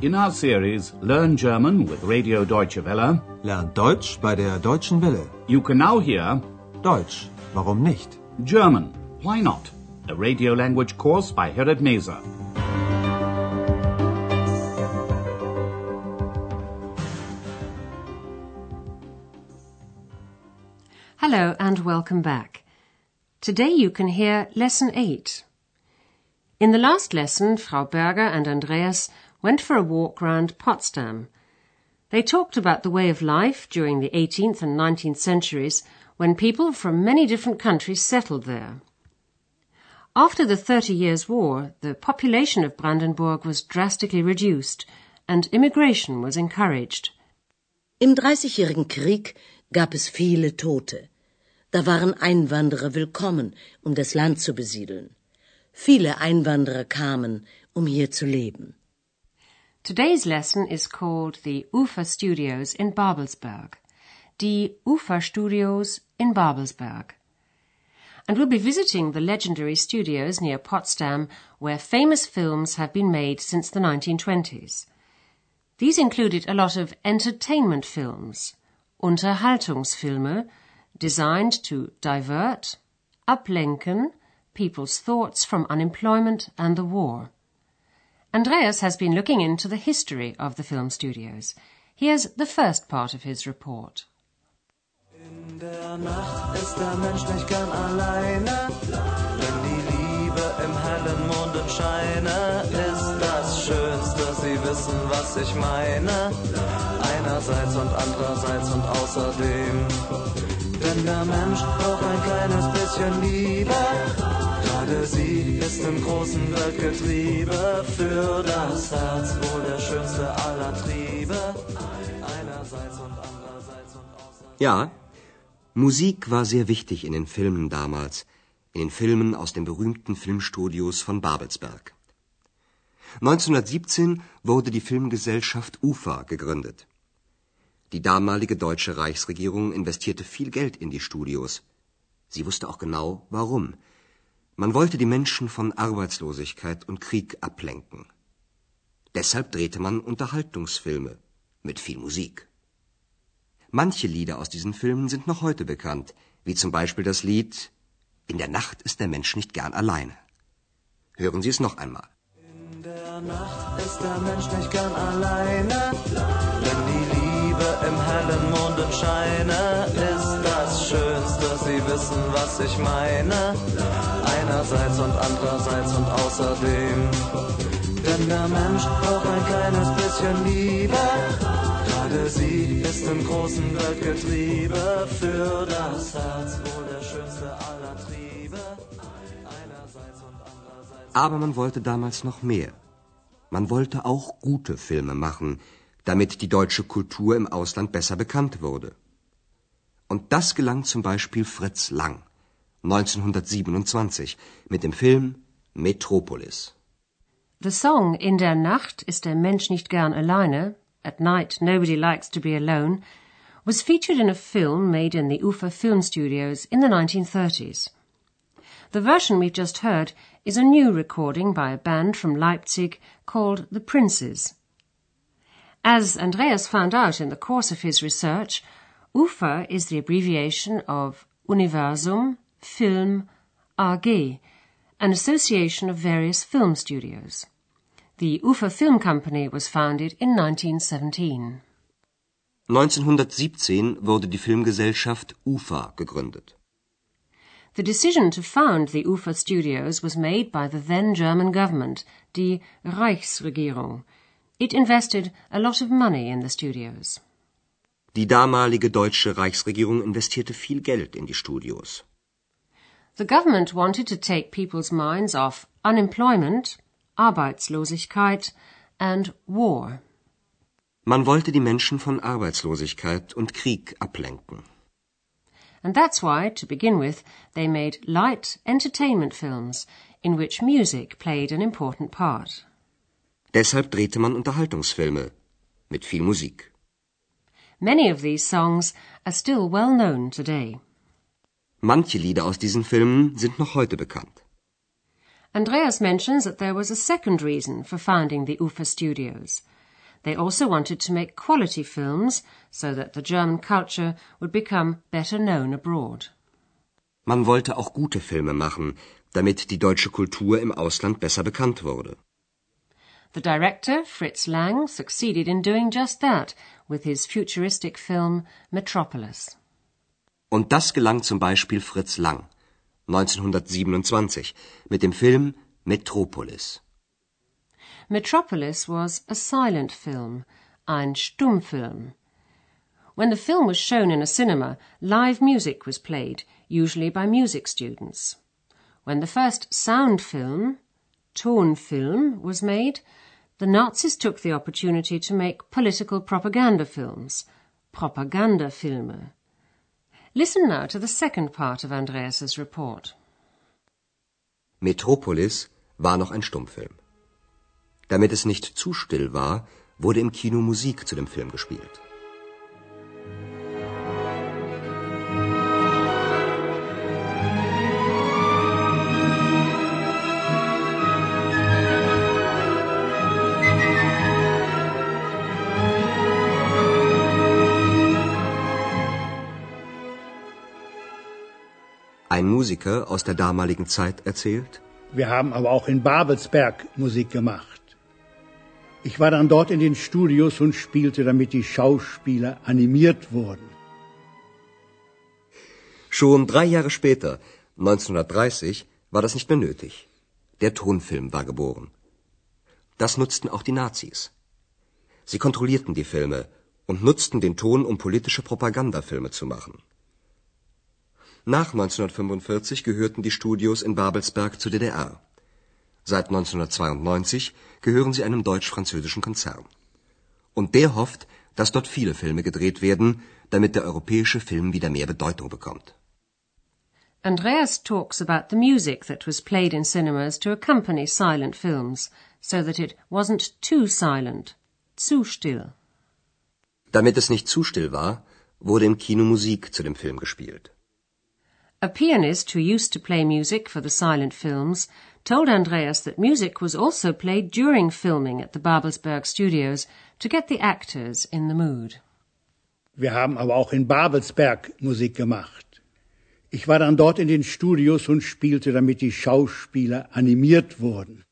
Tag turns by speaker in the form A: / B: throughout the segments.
A: In our series Learn German with Radio Deutsche Welle,
B: Lernt Deutsch bei der Deutschen Welle.
A: you can now hear
B: Deutsch, warum nicht?
A: German, Why Not? A radio language course by Herrad Meese.
C: Hello and welcome back. Today you can hear Lesson 8. In the last lesson, Frau Berger and Andreas went for a walk round Potsdam. They talked about the way of life during the 18th and 19th centuries when people from many different countries settled there. After the Thirty Years' War, the population of Brandenburg was drastically reduced and immigration was encouraged.
D: Im Dreißigjährigen Krieg gab es viele Tote. Da waren Einwanderer willkommen, um das Land zu besiedeln. Viele Einwanderer kamen, um hier zu leben.
C: Today's lesson is called the UFA Studios in Babelsberg. Die UFA Studios in Babelsberg. And we'll be visiting the legendary studios near Potsdam where famous films have been made since the 1920s. These included a lot of entertainment films, Unterhaltungsfilme, designed to divert, ablenken people's thoughts from unemployment and the war. Andreas has been looking into the history of the film studios. Here's the first part of his report.
E: In der Nacht ist der Mensch nicht gern alleine, wenn die Liebe im hellen Mondenscheine ist das Schönste. Sie wissen, was ich meine, einerseits und andererseits und außerdem. Denn der Mensch braucht ein kleines bisschen Liebe, gerade sie ist im großen Weltgetriebe für das Herz wohl der schönste aller Triebe, einerseits und andererseits und außerdem.
F: Ja, Musik war sehr wichtig in den Filmen damals, in den Filmen aus den berühmten Filmstudios von Babelsberg. 1917 wurde die Filmgesellschaft UFA gegründet. Die damalige deutsche Reichsregierung investierte viel Geld in die Studios. Sie wusste auch genau, warum. Man wollte die Menschen von Arbeitslosigkeit und Krieg ablenken. Deshalb drehte man Unterhaltungsfilme mit viel Musik. Manche Lieder aus diesen Filmen sind noch heute bekannt, wie zum Beispiel das Lied In der Nacht ist der Mensch nicht gern alleine. Hören Sie es noch einmal.
E: In der Nacht ist der Mensch nicht gern alleine, wenn die Liebe im hellen Mondenscheine ist das Schönste. Sie wissen, was ich meine, einerseits und andererseits und außerdem. Denn der Mensch braucht ein kleines bisschen Liebe, gerade sie ist im großen Weltgetriebe für das Herz wohl der schönste aller Triebe.
F: Aber man wollte damals noch mehr. Man wollte auch gute Filme machen, damit die deutsche Kultur im Ausland besser bekannt wurde. Und das gelang zum Beispiel Fritz Lang 1927 mit dem Film Metropolis.
C: The song In der Nacht ist der Mensch nicht gern alleine, At night nobody likes to be alone, was featured in a film made in the Ufa Film Studios in the 1930s. The version we've just heard is a new recording by a band from Leipzig called The Princes. As Andreas found out in the course of his research, UFA is the abbreviation of Universum Film AG, an association of various film studios. The UFA Film Company was founded in 1917.
F: 1917 wurde die Filmgesellschaft UFA gegründet.
C: The decision to found the UFA studios was made by the then German government, die Reichsregierung. It invested a lot of money in the studios.
F: Die damalige deutsche Reichsregierung investierte viel Geld in die Studios.
C: The government wanted to take people's minds off unemployment, Arbeitslosigkeit and war.
F: Man wollte die Menschen von Arbeitslosigkeit und Krieg ablenken.
C: And that's why, to begin with, they made light entertainment films in which music played an important part.
F: Deshalb drehte man Unterhaltungsfilme mit viel Musik.
C: Many of these songs are still well known today.
F: Manche Lieder aus diesen Filmen sind noch heute bekannt.
C: Andreas mentions that there was a second reason for founding the UFA studios. They also wanted to make quality films so that the German culture would become better known abroad.
F: Man wollte auch gute Filme machen, damit die deutsche Kultur im Ausland besser bekannt wurde.
C: The director, Fritz Lang, succeeded in doing just that with his futuristic film Metropolis.
F: Und das gelang zum Beispiel Fritz Lang 1927 mit dem Film Metropolis.
C: Metropolis was a silent film, ein Stummfilm. When the film was shown in a cinema, live music was played, usually by music students. When the first sound film, Tonfilm, was made, the Nazis took the opportunity to make political propaganda films, propaganda Propagandafilme. Listen now to the second part of Andreas's report.
F: Metropolis war noch ein Stummfilm. Damit es nicht zu still war, wurde im Kino Musik zu dem Film gespielt. Ein Musiker aus der damaligen Zeit erzählt,
G: Wir haben aber auch in Babelsberg Musik gemacht. Ich war dann dort in den Studios und spielte, damit die Schauspieler animiert wurden.
F: Schon drei Jahre später, 1930, war das nicht mehr nötig. Der Tonfilm war geboren. Das nutzten auch die Nazis. Sie kontrollierten die Filme und nutzten den Ton, um politische Propagandafilme zu machen. Nach 1945 gehörten die Studios in Babelsberg zur DDR. Seit 1992 gehören sie einem deutsch-französischen Konzern. Und der hofft, dass dort viele Filme gedreht werden, damit der europäische Film wieder mehr Bedeutung bekommt.
C: Andreas talks about the music that was played in cinemas to accompany silent films, so that it wasn't too silent, zu still.
F: Damit es nicht zu still war, wurde im Kino Musik zu dem Film gespielt.
C: A pianist who used to play music for the silent films told Andreas that music was also played during filming at the Babelsberg studios to get the actors in the mood.
G: Wir haben aber auch in Babelsberg Musik gemacht. Ich war dann dort in den Studios und spielte, damit die Schauspieler animiert wurden.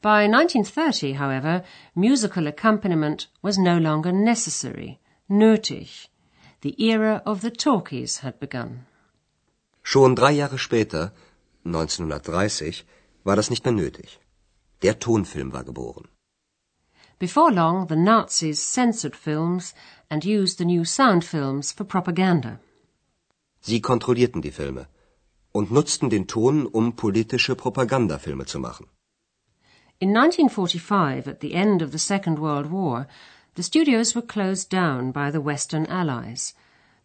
C: By 1930, however, musical accompaniment was no longer necessary, nötig. The era of the talkies had begun.
F: Schon drei Jahre später, 1930, war das nicht mehr nötig. Der Tonfilm war geboren.
C: Before long, the Nazis censored films and used the new sound films for propaganda.
F: Sie kontrollierten die Filme und nutzten den Ton, um politische Propagandafilme zu machen.
C: In 1945, at the end of the Second World War, the studios were closed down by the Western Allies.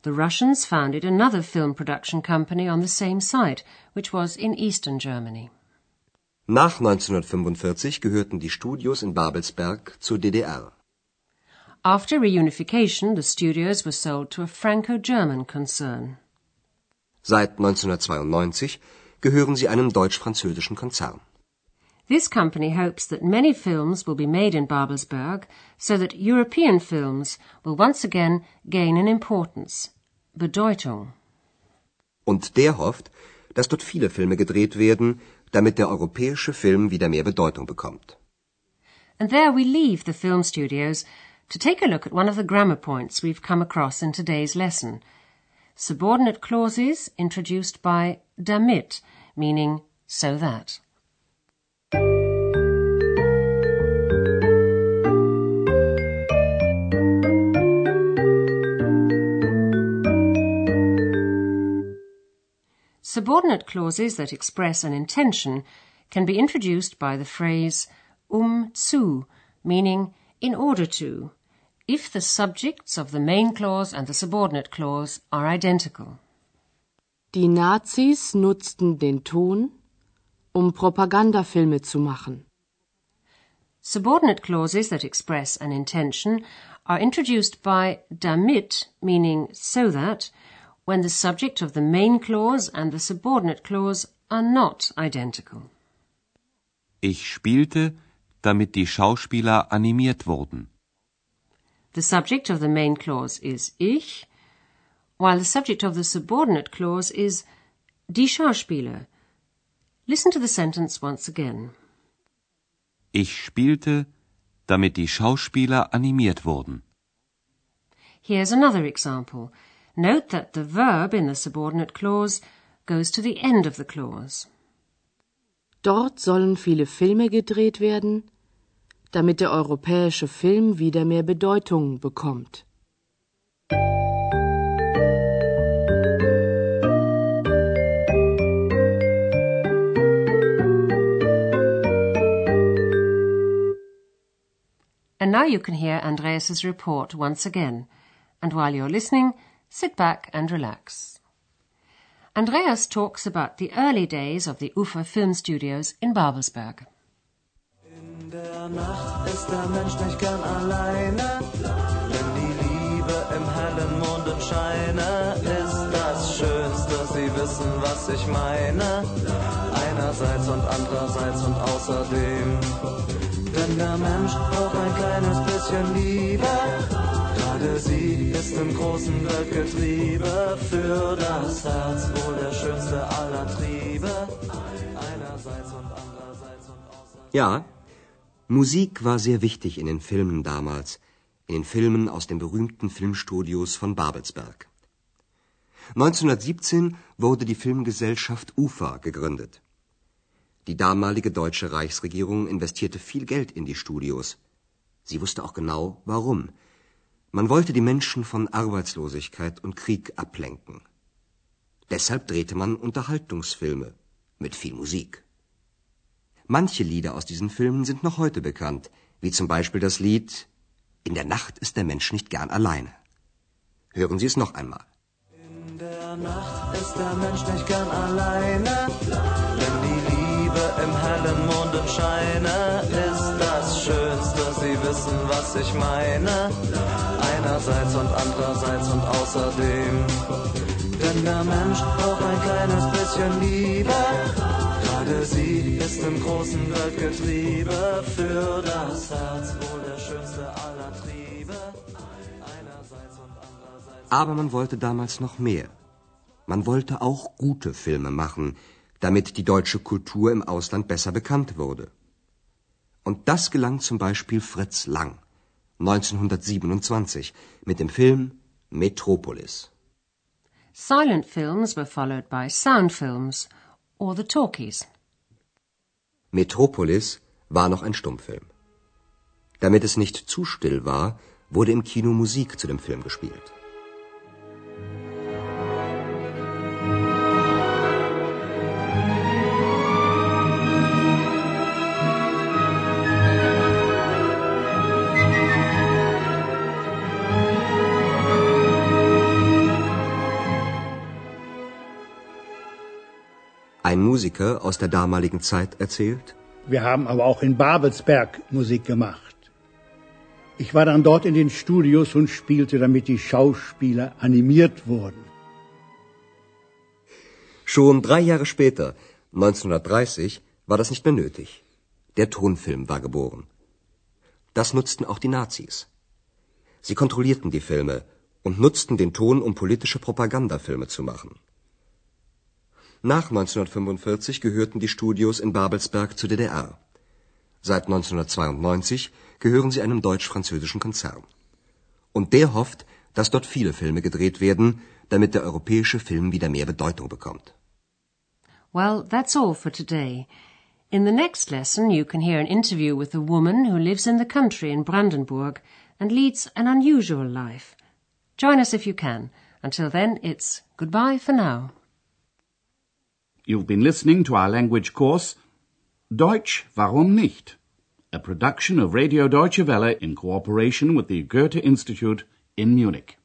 C: The Russians founded another film production company on the same site, which was in eastern Germany.
F: Nach 1945 gehörten die Studios in Babelsberg zur DDR.
C: After reunification, the studios were sold to a Franco-German concern.
F: Seit 1992 gehören sie einem deutsch-französischen Konzern.
C: This company hopes that many films will be made in Babelsberg so that European films will once again gain an importance, Bedeutung.
F: Und der hofft, dass dort viele Filme gedreht werden, damit der europäische Film wieder mehr Bedeutung bekommt.
C: And there we leave the film studios to take a look at one of the grammar points we've come across in today's lesson. Subordinate clauses introduced by damit, meaning so that. Subordinate clauses that express an intention can be introduced by the phrase um zu, meaning in order to, if the subjects of the main clause and the subordinate clause are identical.
H: Die Nazis nutzten den Ton, um Propagandafilme zu machen.
C: Subordinate clauses that express an intention are introduced by damit, meaning so that, when the subject of the main clause and the subordinate clause are not identical.
I: Ich spielte, damit die Schauspieler animiert wurden.
C: The subject of the main clause is ich, while the subject of the subordinate clause is die Schauspieler. Listen to the sentence once again.
I: Ich spielte, damit die Schauspieler animiert wurden.
C: Here's another example. Note that the verb in the subordinate clause goes to the end of the clause.
H: Dort sollen viele Filme gedreht werden, damit der europäische Film wieder mehr Bedeutung bekommt.
C: And now you can hear Andreas's report once again. And while you're listening, sit back and relax. Andreas talks about the early days of the UFA Film Studios in Babelsberg.
E: In der Nacht ist der Mensch nicht gern alleine, wenn die Liebe im hellen Mondenscheine ist das Schönste. Sie wissen, was ich meine. Einerseits und andererseits und außerdem. Denn der Mensch braucht ein kleines bisschen Liebe. Gerade sie ist im großen Weltgetriebe für das Herz wohl der schönste aller Triebe. Einerseits und andererseits und außerdem.
F: Ja, Musik war sehr wichtig in den Filmen damals, in den Filmen aus den berühmten Filmstudios von Babelsberg. 1917 wurde die Filmgesellschaft UFA gegründet. Die damalige deutsche Reichsregierung investierte viel Geld in die Studios. Sie wusste auch genau, warum. Man wollte die Menschen von Arbeitslosigkeit und Krieg ablenken. Deshalb drehte man Unterhaltungsfilme mit viel Musik. Manche Lieder aus diesen Filmen sind noch heute bekannt, wie zum Beispiel das Lied In der Nacht ist der Mensch nicht gern alleine. Hören Sie es noch einmal.
E: In der Nacht ist der Mensch nicht gern alleine, wenn die Liebe im hellen Mondenscheine wissen, was ich meine. Einerseits und andererseits und außerdem. Denn der Mensch braucht ein kleines bisschen Liebe. Gerade sie ist im großen Weltgetriebe für das Herz wohl der schönste aller Triebe.
F: Aber man wollte damals noch mehr. Man wollte auch gute Filme machen, damit die deutsche Kultur im Ausland besser bekannt wurde. Und das gelang zum Beispiel Fritz Lang 1927 mit dem Film Metropolis.
C: Silent films were followed by sound films, or the talkies.
F: Metropolis war noch ein Stummfilm. Damit es nicht zu still war, wurde im Kino Musik zu dem Film gespielt. Musiker aus der damaligen Zeit erzählt,
G: Wir haben aber auch in Babelsberg Musik gemacht. Ich war dann dort in den Studios und spielte, damit die Schauspieler animiert wurden.
F: Schon drei Jahre später, 1930, war das nicht mehr nötig. Der Tonfilm war geboren. Das nutzten auch die Nazis. Sie kontrollierten die Filme und nutzten den Ton, um politische Propagandafilme zu machen. Nach 1945 gehörten die Studios in Babelsberg zur DDR. Seit 1992 gehören sie einem deutsch-französischen Konzern. Und der hofft, dass dort viele Filme gedreht werden, damit der europäische Film wieder mehr Bedeutung bekommt.
C: Well, that's all for today. In the next lesson, you can hear an interview with a woman who lives in the country in Brandenburg and leads an unusual life. Join us if you can. Until then, it's goodbye for now.
A: You've been listening to our language course Deutsch, warum nicht? A production of Radio Deutsche Welle in cooperation with the Goethe Institute in Munich.